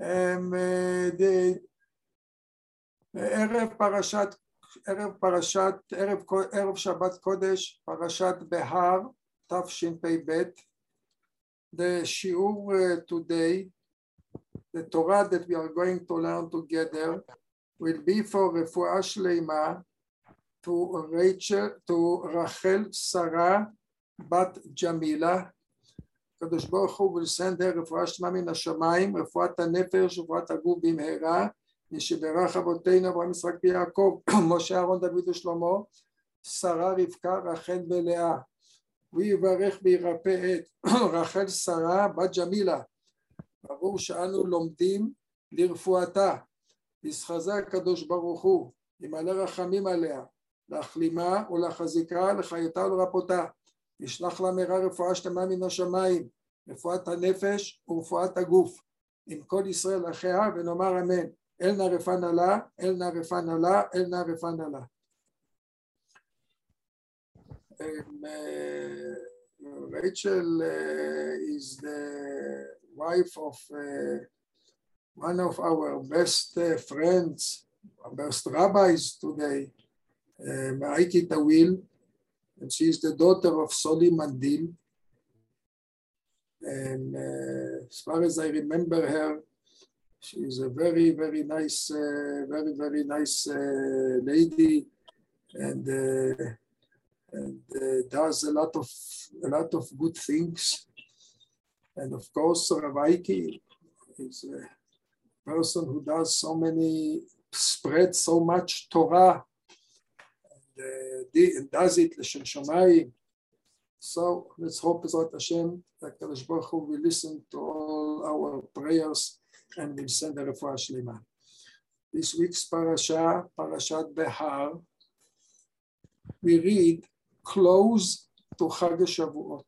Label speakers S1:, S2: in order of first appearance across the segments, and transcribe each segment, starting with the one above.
S1: um, uh, the ערב פרשת, ערב פרשת, ערב, ערב שבת קודש, פרשת בהר, תשפ"ב. The שיעור uh, today, the Torah that we are going to learn together will be for רפואה שלמה to Rachel, to רחל שרה בת ג'מילה. הקדוש ברוך הוא her רפואה שלמה מן השמיים, רפואת הנפש ורפואת הגוף במהרה. משברך אבותינו אברהם יצחק ויעקב, משה אהרון דוד ושלמה, שרה רבקה רחל ולאה. ויברך וירפא את רחל שרה בת ג'מילה, עבור שאנו לומדים לרפואתה. ישחזה הקדוש ברוך הוא, ימלא רחמים עליה, להחלימה ולחזיקה, לחיותה ולרפאותה. ישלח לה מהרה רפואה שלמה מן השמיים, רפואת הנפש ורפואת הגוף. עם כל ישראל אחיה ונאמר אמן. אל נא רפנה לה, אל נא רפנה לה, אל נא רפנה לה. Rachel uh, is the wife of uh, one of our best uh, friends, best rabbis today, Ma'aiki Tawil, and she is the daughter of Soli Mandil. And uh, as far as I remember her, she is a very, very nice, uh, very, very nice uh, lady, and, uh, and uh, does a lot of a lot of good things. And of course, Ravaiki is a person who does so many, spread so much Torah, does it l'shem shamayim. So let's hope Bezrat Hashem that Kadosh Baruch will listen to all our prayers and will send a refuah shlema. This week's parasha, Parashat Behar, we read close to Chag Shavuot.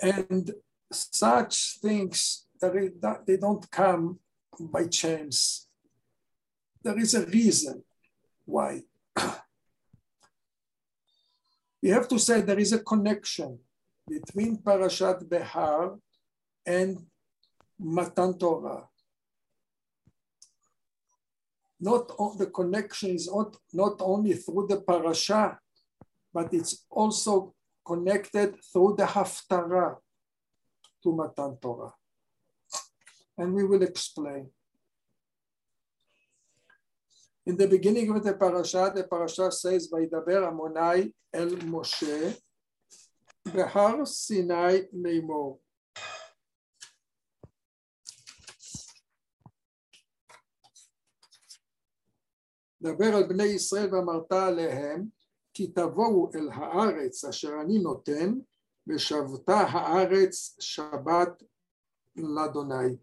S1: And such things, that they don't come by chance. There is a reason why. we have to say there is a connection between Parashat Behar and Matan Torah. Not the connection is not, not only through the parasha, but it's also connected through the haftarah to Matan Torah. And we will explain. In the beginning of the parasha, the parasha says, וידבר עמוני אל משה בהר סיני לאמור. דבר על בני ישראל ואמרת עליהם כי תבואו אל הארץ אשר אני נותן ושבתה הארץ שבת לאדוני.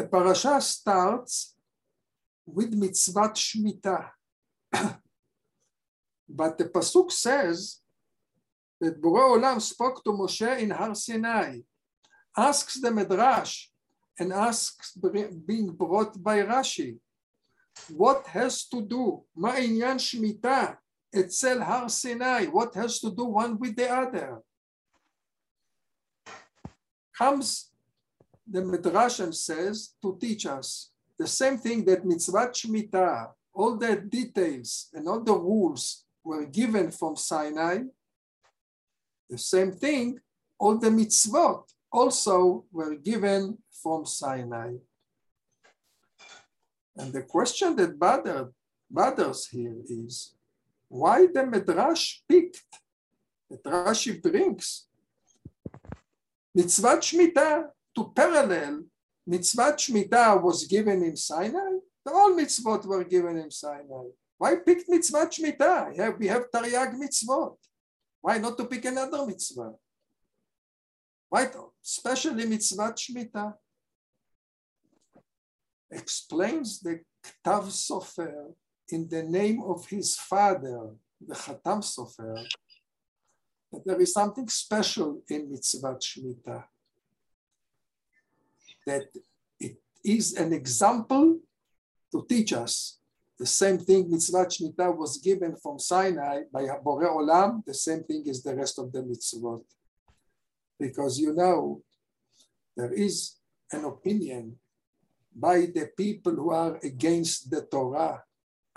S1: The parasha starts with mitzvat shmita. But the Pasuk says that Borei Olam spoke to Moshe in Har Sinai, asks the Midrash, and asks being brought by Rashi, what has to do, מה עניין שמיטה אצל הר סיני, what has to do one with the other? Comes the Midrash says to teach us the same thing that mitzvah shmita, all the details and all the rules were given from Sinai. The same thing, all the mitzvot also were given from Sinai. And the question that bothered, bothers here is why the Midrash picked, that Rashi brings, mitzvah Shemitah to parallel mitzvah Shemitah was given in Sinai, all mitzvot were given in Sinai. Why pick mitzvah Shemitah? Yeah, we have Taryag mitzvot. Why not to pick another mitzvah? Why, especially mitzvah Shemitah? Explains the Ktav Sofer in the name of his father, the Chatam Sofer, that there is something special in mitzvah Shemitah. That it is an example to teach us the same thing mitzvah Shemitah was given from Sinai by Borei Olam, the same thing is the rest of the mitzvot. Because you know, there is an opinion by the people who are against the Torah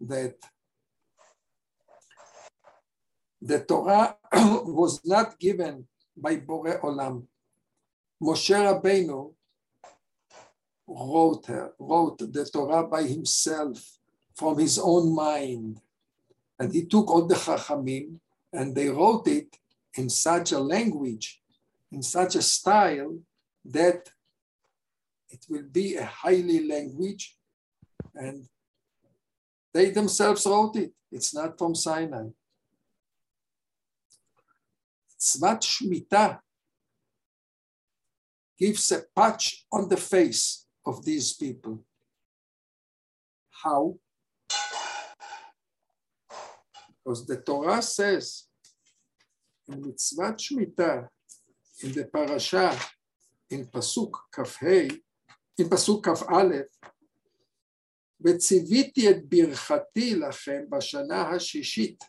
S1: that the Torah was not given by Borei Olam. Moshe Rabbeinu wrote, her, wrote the Torah by himself from his own mind. And he took all the Chachamim and they wrote it in such a language, in such a style that it will be a highly language and they themselves wrote it. It's not from Sinai. Tzvat Shemitah gives a patch on the face of these people. How? Because the Torah says in Mitzvat Shemitah, in the parasha, in Pasuk Kaf in Pasuk Kaf Aleph, וציוויתי את ברכתי לכם בשנה השישית,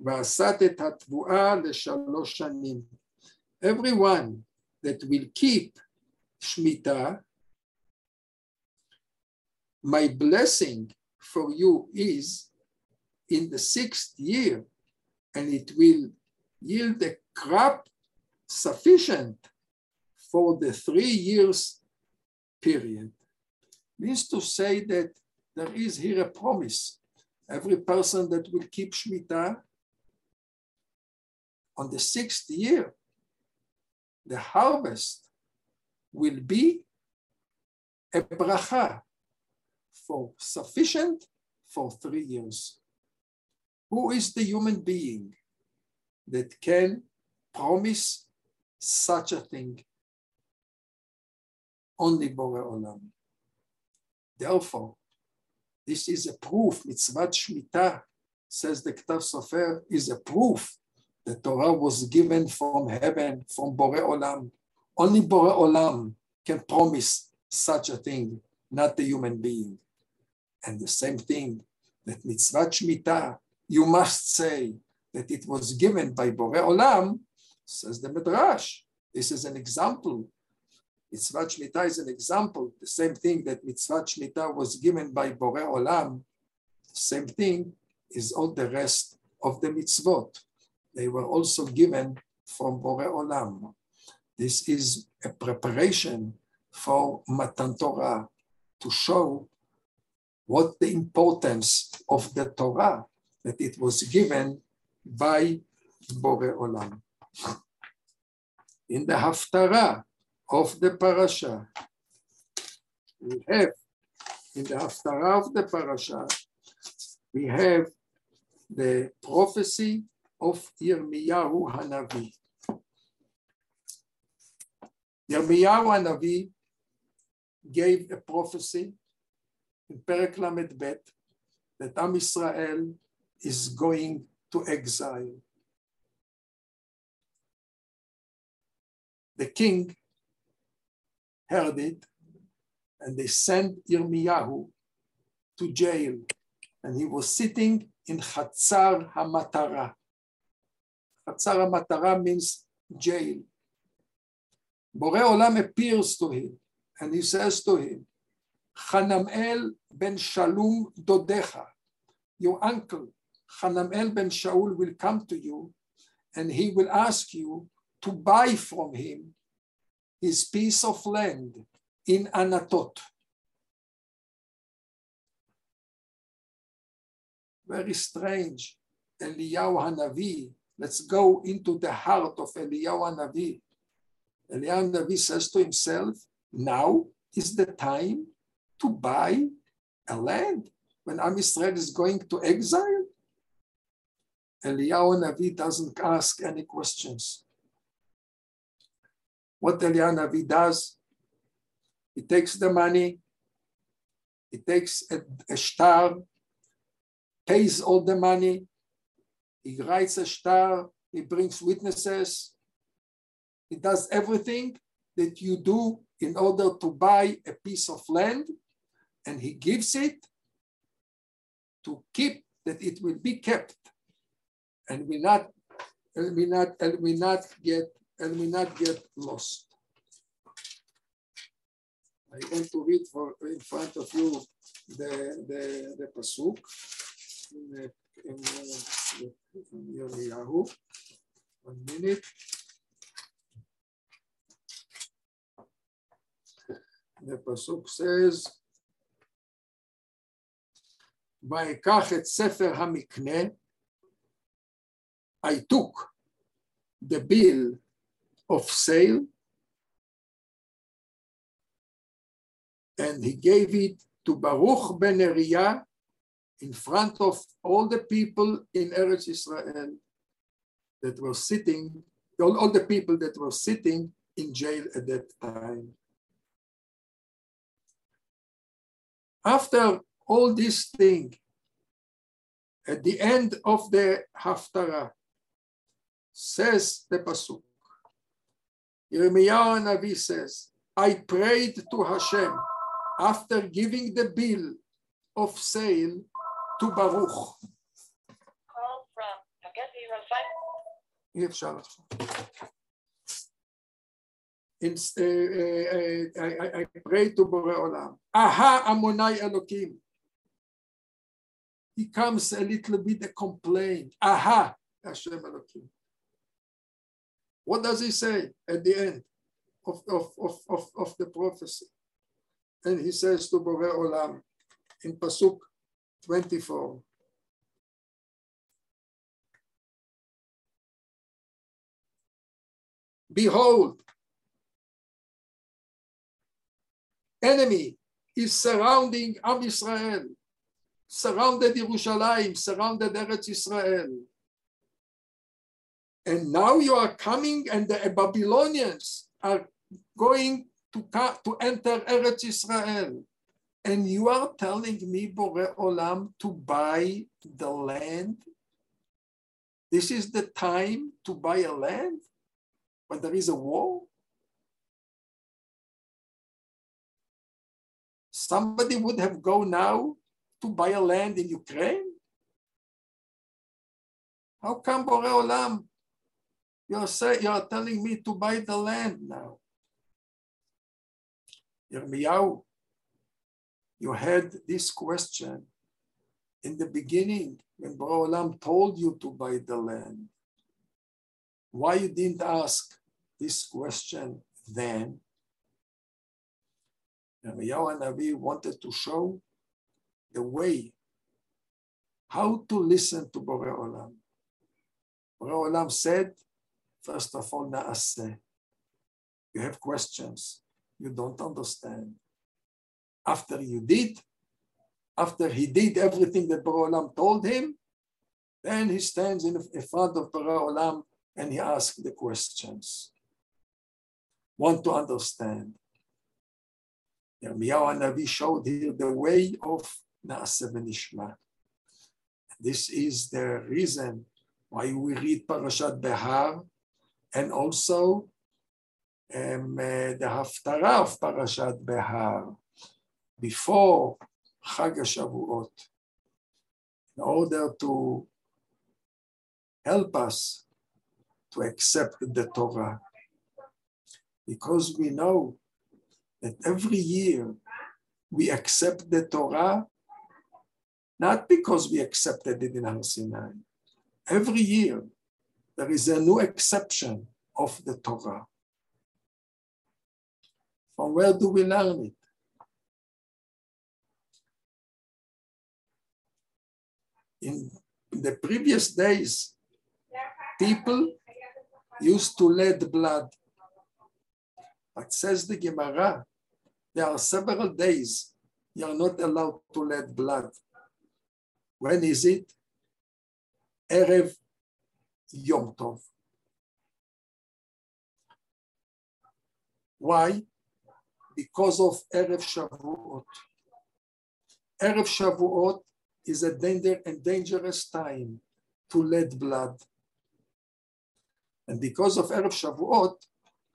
S1: ועשת את התבואה לשלוש שנים. Everyone that will keep Shemitah my blessing for you is in the sixth year, and it will yield a crop sufficient for the three years period. Means to say that there is here a promise. Every person that will keep Shemitah on the sixth year, the harvest will be a bracha, for sufficient for three years. Who is the human being that can promise such a thing? Only Borei Olam. Therefore, this is a proof, mitzvah Shmita says the Ktav Sofer, is a proof the Torah was given from heaven, from Borei Olam. Only Borei Olam can promise such a thing, not the human being. And the same thing, that mitzvah Shemitah, you must say that it was given by Borei Olam, says the Midrash. This is an example. Mitzvah Shemitah is an example. The same thing that mitzvah Shemitah was given by Borei Olam, same thing is all the rest of the mitzvot. They were also given from Borei Olam. This is a preparation for Matan Torah to show what the importance of the Torah that it was given by Borei Olam. In the Haftarah of the parasha, we have, in the Haftarah of the parasha, we have the prophecy of Yirmiyahu Hanavi. Yirmiyahu Hanavi gave a prophecy in Perek Lamed Bet that Am Israel is going to exile. The king heard it and they sent Yirmiyahu to jail and he was sitting in Chatzar HaMatara. Chatzar means jail. Borei Olam appears to him and he says to him, Hanamel ben Shalom Dodecha, your uncle, Hanamel ben Shaul will come to you and he will ask you to buy from him his piece of land in Anatot. Very strange. Eliyahu Hanavi, let's go into the heart of Eliyahu Hanavi. Eliyahu Hanavi says to himself, now is the time to buy a land when Am is going to exile? Eliyahu Navi doesn't ask any questions. What Eliyahu Navi does, he takes the money, he takes a, a shtar, pays all the money, he writes a shtar, he brings witnesses, he does everything that you do in order to buy a piece of land and he gives it to keep that it will be kept and will not and will not and will not get and will not get lost. I want to read for in front of you the the, the pasuk in, in, from Yahoo. One minute. The Pasuk says, ויקח את Sefer המקנה, I took the bill of sale and he gave it to Baruch ben Neriah in front of all the people in Eretz Israel that were sitting, all, all the people that were sitting in jail at that time. After all this thing, at the end of the Haftarah, says the Pasuk, Yirmiyahu Navi says, I prayed to Hashem after giving the bill of sale to Baruch.
S2: Call from Pageti Rafai.
S1: אי אפשר עכשיו. In, uh, uh, I, I, I pray to בורא עולם. אהה עמוני אלוקים. He comes a little bit a complaint. Aha, Hashem Elokim. What does he say at the end of, of, of, of, of the prophecy? And he says to Bore Olam in Pasuk 24. Behold, enemy is surrounding Am Israel, surrounded Jerusalem, surrounded Eretz Israel. And now you are coming and the Babylonians are going to, to enter Eretz Israel. And you are telling me, Bore Olam, to buy the land? This is the time to buy a land when there is a war? Somebody would have gone now to buy a land in Ukraine? How come, Bore Olam, you're, say, you're telling me to buy the land now? Yirmiyahu, you had this question in the beginning when Olam told you to buy the land. Why you didn't ask this question then? Yirmiyahu Navi wanted to show the way how to listen to Bore Olam. Bore Olam said, first of all, naaseh. You have questions you don't understand. After you did, after he did everything that Bore Olam told him, then he stands in front of Bore Olam and he asks the questions. Want to understand. Yirmiyahu Navi showed here the way of Naaseh Nishma. This is the reason why we read Parashat Behar and also um, uh, the Haftarah of Parashat Behar before Chag HaShavuot in order to help us to accept the Torah. Because we know that every year we accept the Torah not because we accepted it in Har Sinai. Every year there is a new exception of the Torah. From where do we learn it? In, the previous days, people used to let blood. But says the Gemara, there are several days you are not allowed to let blood. When is it? Erev Yom Tov. Why? Because of Erev Shavuot. Erev Shavuot is a danger dangerous time to let blood. And because of Erev Shavuot,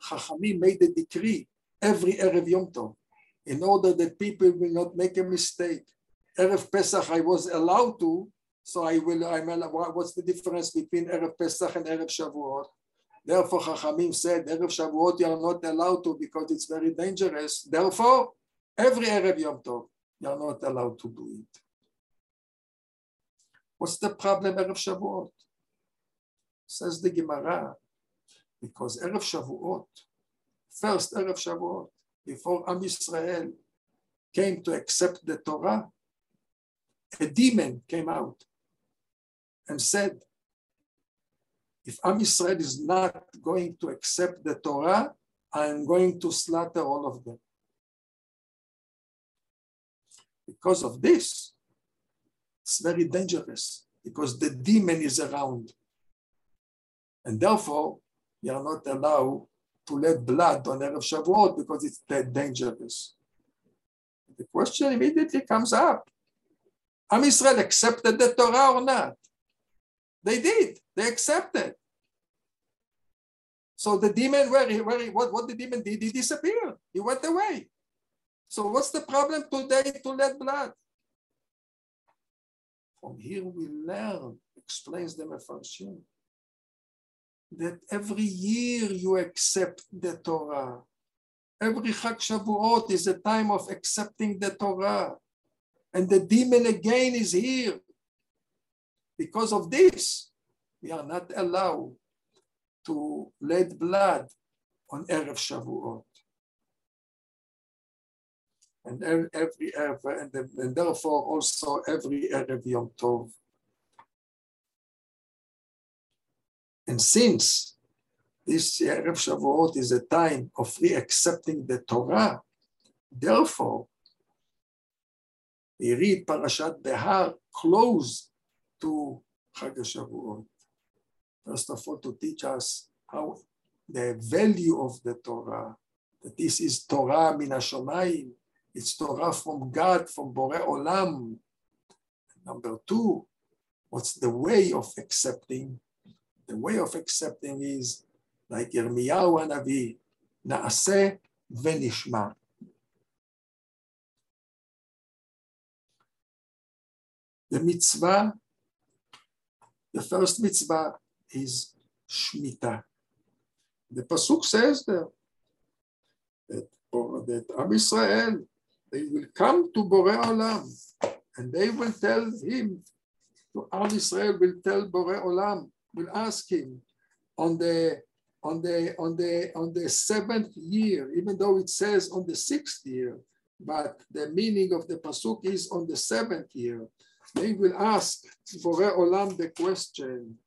S1: Chachamim made a decree every Erev Yom Tov in order that people will not make a mistake Erev Pesach I was allowed to, so I will, I'm allowed, what's the difference between Erev Pesach and Erev Shavuot? Therefore, Chachamim said, Erev Shavuot you are not allowed to because it's very dangerous. Therefore, every Erev Yom Tov, you are not allowed to do it. What's the problem Erev Shavuot? Says the Gemara, because Erev Shavuot, first Erev Shavuot, before Am Yisrael came to accept the Torah, a demon came out and said, if Am Yisrael is not going to accept the Torah, I am going to slaughter all of them. Because of this, it's very dangerous because the demon is around. And therefore, you are not allowed to let blood on Erev Shavuot because it's that dangerous. The question immediately comes up. Am Israel accepted the Torah or not? They did. They accepted. So the demon, where he, where he, what, what the demon did, he disappeared. He went away. So what's the problem today to let blood? From here we learn, explains the Mefarshim, that every year you accept the Torah. Every Chag Shavuot is a time of accepting the Torah. And the demon again is here. Because of this, we are not allowed to let blood on Erev Shavuot. And every and, and therefore also every Erev Yom Tov. And since this Erev Shavuot is a time of re-accepting the Torah, therefore, we read Parashat Behar close to Chag Shavuot. First of all, to teach us how the value of the Torah, that this is Torah min Hashomayim, it's Torah from God, from Bore Olam. Number two, what's the way of accepting? The way of accepting is like Yirmiyahu Hanavi, Naaseh Venishma. The mitzvah, the first mitzvah is Shemitah. The Pasuk says that, that, that Am Israel, they will come to Borei Olam and they will tell him, to Am Israel will tell Borei Olam, will ask him on the on the on the on the seventh year, even though it says on the sixth year, but the meaning of the pasuk is on the seventh year. They will ask Borei Olam the question,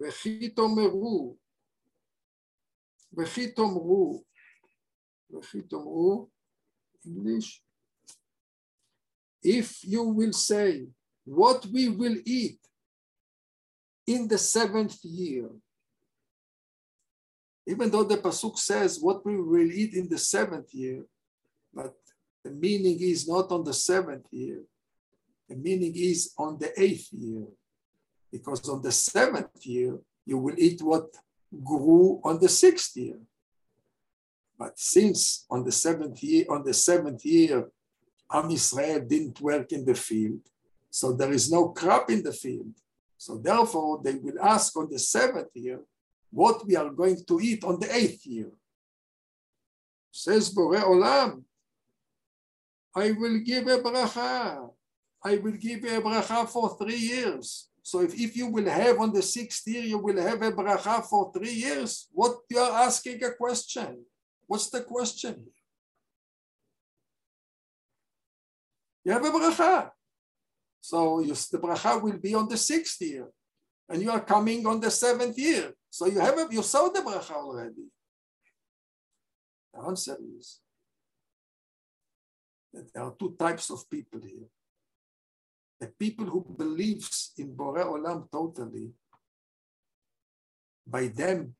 S1: וכי תאמרו, וכי תאמרו, וכי תאמרו, English, if you will say what we will eat in the seventh year, even though the Pasuk says what we will eat in the seventh year, but the meaning is not on the seventh year, the meaning is on the eighth year. Because on the seventh year, you will eat what grew on the sixth year. But since on the seventh year, on the seventh year, Am Israel didn't work in the field, so there is no crop in the field. So therefore, they will ask on the seventh year what we are going to eat on the eighth year. Says Bore Olam, I will give a bracha. I will give a bracha for three years. So if, if you will have on the sixth year, you will have a bracha for three years, what you are asking a question? What's the question You have a bracha. So you, the bracha will be on the sixth year. And you are coming on the seventh year. So you have a, you saw the bracha already. The answer is that there are two types of people here the people who believes in Bore Olam totally, by them,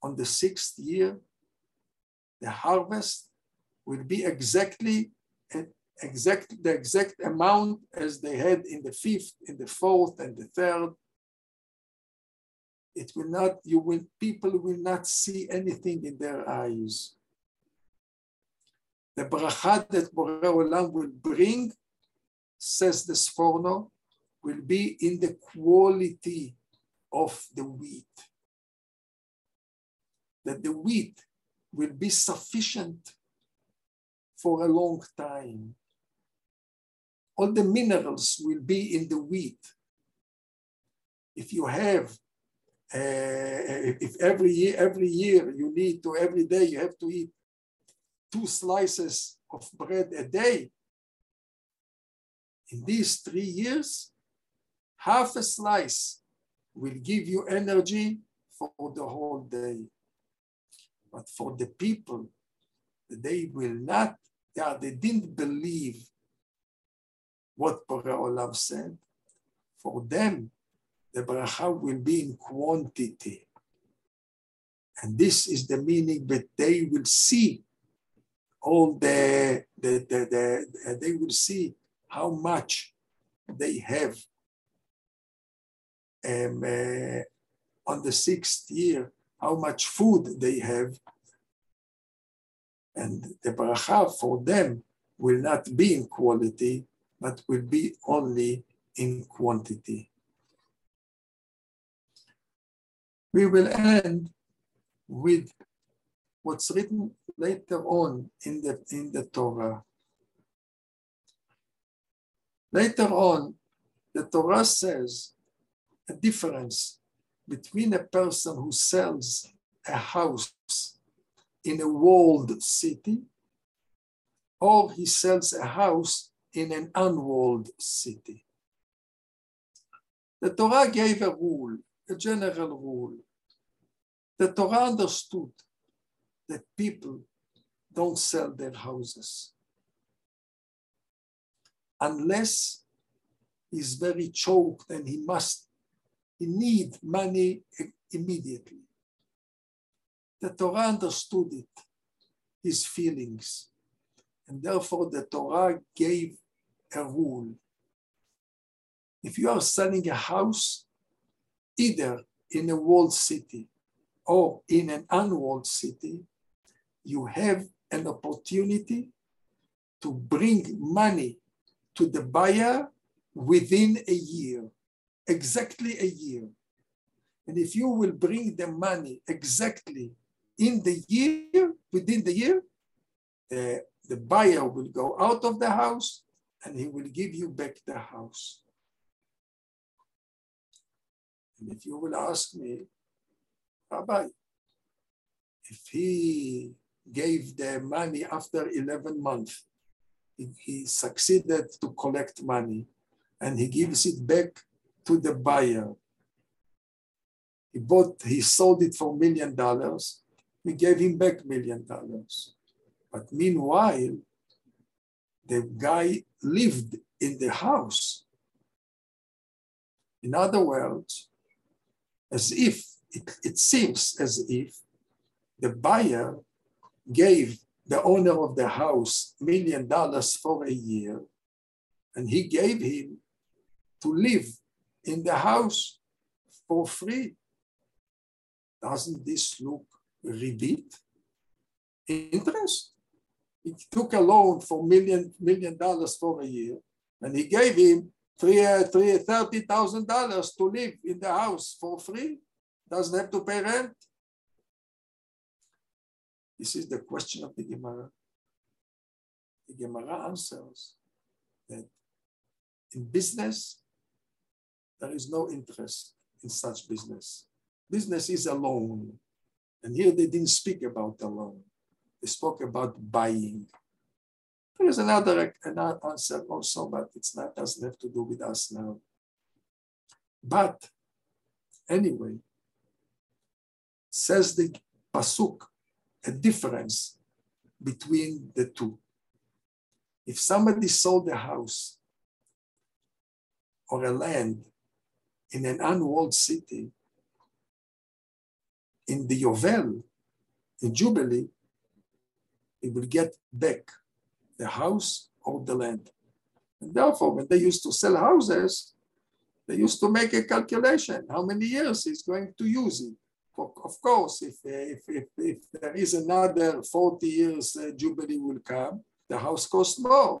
S1: on the sixth year, the harvest will be exactly exact the exact amount as they had in the fifth, in the fourth, and the third. It will not, you will, people will not see anything in their eyes. The bracha that Bore Olam will bring says the Sforno, will be in the quality of the wheat. That the wheat will be sufficient for a long time. All the minerals will be in the wheat. If you have, uh, if every year, every year you need to, every day you have to eat two slices of bread a day, in these three years, half a slice will give you energy for the whole day. But for the people, they will not, yeah, they didn't believe what Borei Olam said. For them, the bracha will be in quantity. And this is the meaning that they will see all the, the, the, the they will see how much they have um, uh, on the sixth year, how much food they have. And the bracha for them will not be in quality, but will be only in quantity. We will end with what's written later on in the, in the Torah. Later on, the Torah says a difference between a person who sells a house in a walled city or he sells a house in an unwalled city. The Torah gave a rule, a general rule. The Torah understood that people don't sell their houses unless he's very choked and he must, he need money immediately. The Torah understood it, his feelings, and therefore the Torah gave a rule. If you are selling a house, either in a walled city or in an unwalled city, you have an opportunity to bring money to the buyer within a year, exactly a year. And if you will bring the money exactly in the year, within the year, uh, the buyer will go out of the house and he will give you back the house. And if you will ask me, Rabbi, if he gave the money after 11 months, he, he succeeded to collect money and he gives it back to the buyer. He bought, he sold it for million dollars. We gave him back million dollars. But meanwhile, the guy lived in the house. In other words, as if it, it seems as if the buyer gave the owner of the house million dollars for a year, and he gave him to live in the house for free. Doesn't this look ribbit? Interest. He took a loan for million million dollars for a year, and he gave him three, three, thirty thousand dollars to live in the house for free. Doesn't have to pay rent. This is the question of the Gemara. The Gemara answers that in business, there is no interest in such business. Business is a loan. And here they didn't speak about the loan. They spoke about buying. There is another, another answer also, but it's not doesn't have to do with us now. But anyway, says the Pasuk, a difference between the two. If somebody sold a house or a land in an unwalled city, in the Yovel, in Jubilee, he will get back the house or the land. And therefore, when they used to sell houses, they used to make a calculation how many years he's going to use it of course, if, if, if, if there is another 40 years uh, jubilee will come, the house costs more.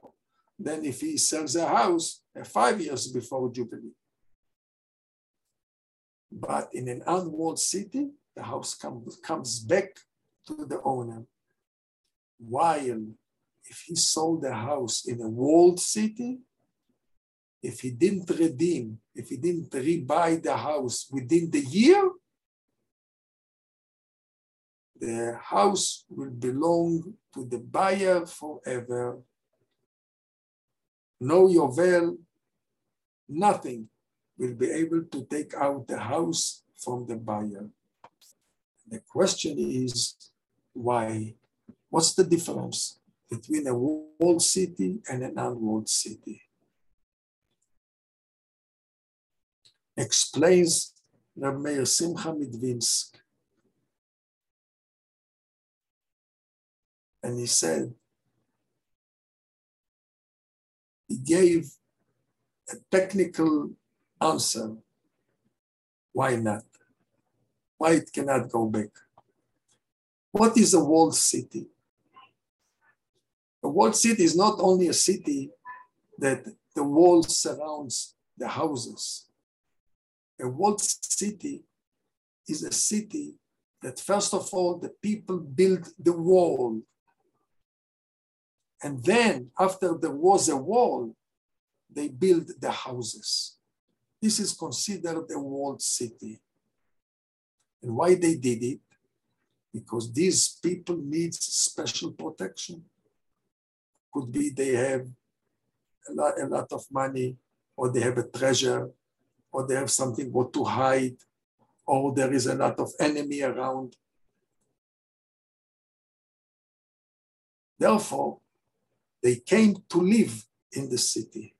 S1: than if he sells a house uh, five years before Jubilee. But in an unwalled city, the house comes, comes back to the owner. While if he sold the house in a walled city, if he didn't redeem, if he didn't rebuy the house within the year, the house will belong to the buyer forever. No Yovel, nothing will be able to take out the house from the buyer. The question is why? What's the difference between a walled city and an unwalled city? Explains Reb Meir Simcha Midvinsk. And he said, he gave a technical answer. Why not? Why it cannot go back? What is a walled city? A walled city is not only a city that the wall surrounds the houses. A walled city is a city that first of all the people build the wall. And then after there was a wall, they build the houses. This is considered a walled city. And why they did it? Because these people need special protection. Could be they have a lot, a lot of money, or they have a treasure, or they have something what to hide, or there is a lot of enemy around. Therefore, they came to live in the city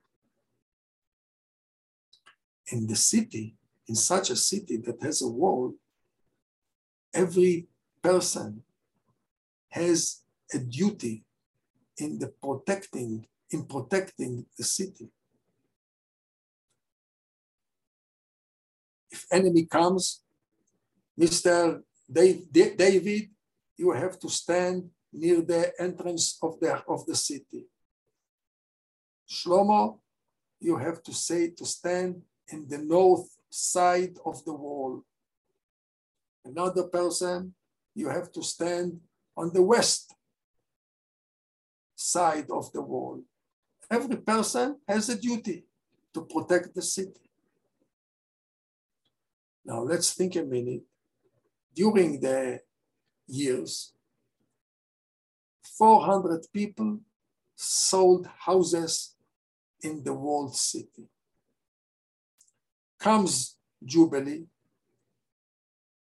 S1: in the city, in such a city that has a wall, every person has a duty in the protecting, in protecting the city. If enemy comes, Mr. Dave, David, you have to stand near the entrance of the, of the city. Shlomo, you have to say to stand in the north side of the wall. Another person, you have to stand on the west side of the wall. Every person has a duty to protect the city. Now let's think a minute. During the years, 400 people sold houses in the walled city comes Jubilee,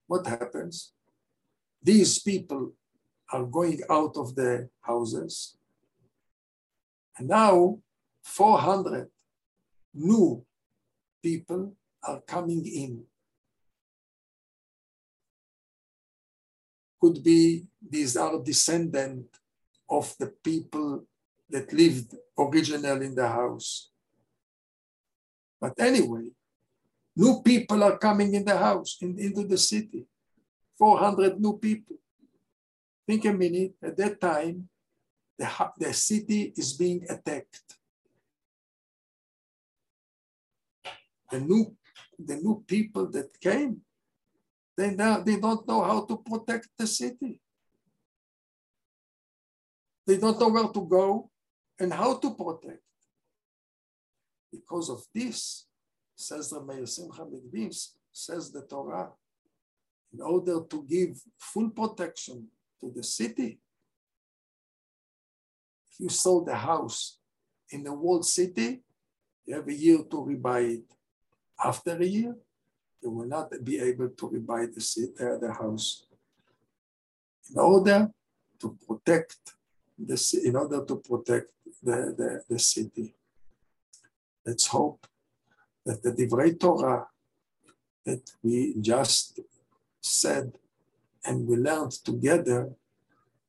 S1: what happens? These people are going out of the houses. And now 400 new people are coming in. Could be these are descendants of the people that lived originally in the house. But anyway, New people are coming in the house, in, into the city. 400 new people. Think a minute, at that time, the, the city is being attacked. The new, the new people that came, they, now, they don't know how to protect the city. They don't know where to go and how to protect. Because of this, says the Meir Simcha says the Torah, in order to give full protection to the city, if you sold a house in a walled city, you have a year to rebuy it. After a year, you will not be able to rebuy the, city, uh, the house. In order to protect the in order to protect the, the, the city. Let's hope that the Divrei Torah that we just said and we learned together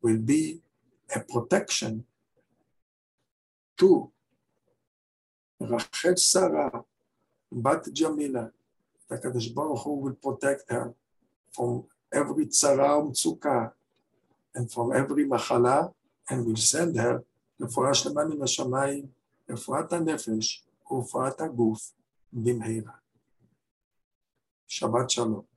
S1: will be a protection to Rachel Sarah, Bat Jamila. The Kadosh Baruch Hu will protect her from every tzara u'mtzuka and from every machala and will send her the Forah Shlema Min רפואת הנפש ורפואת הגוף במהרה. שבת שלום.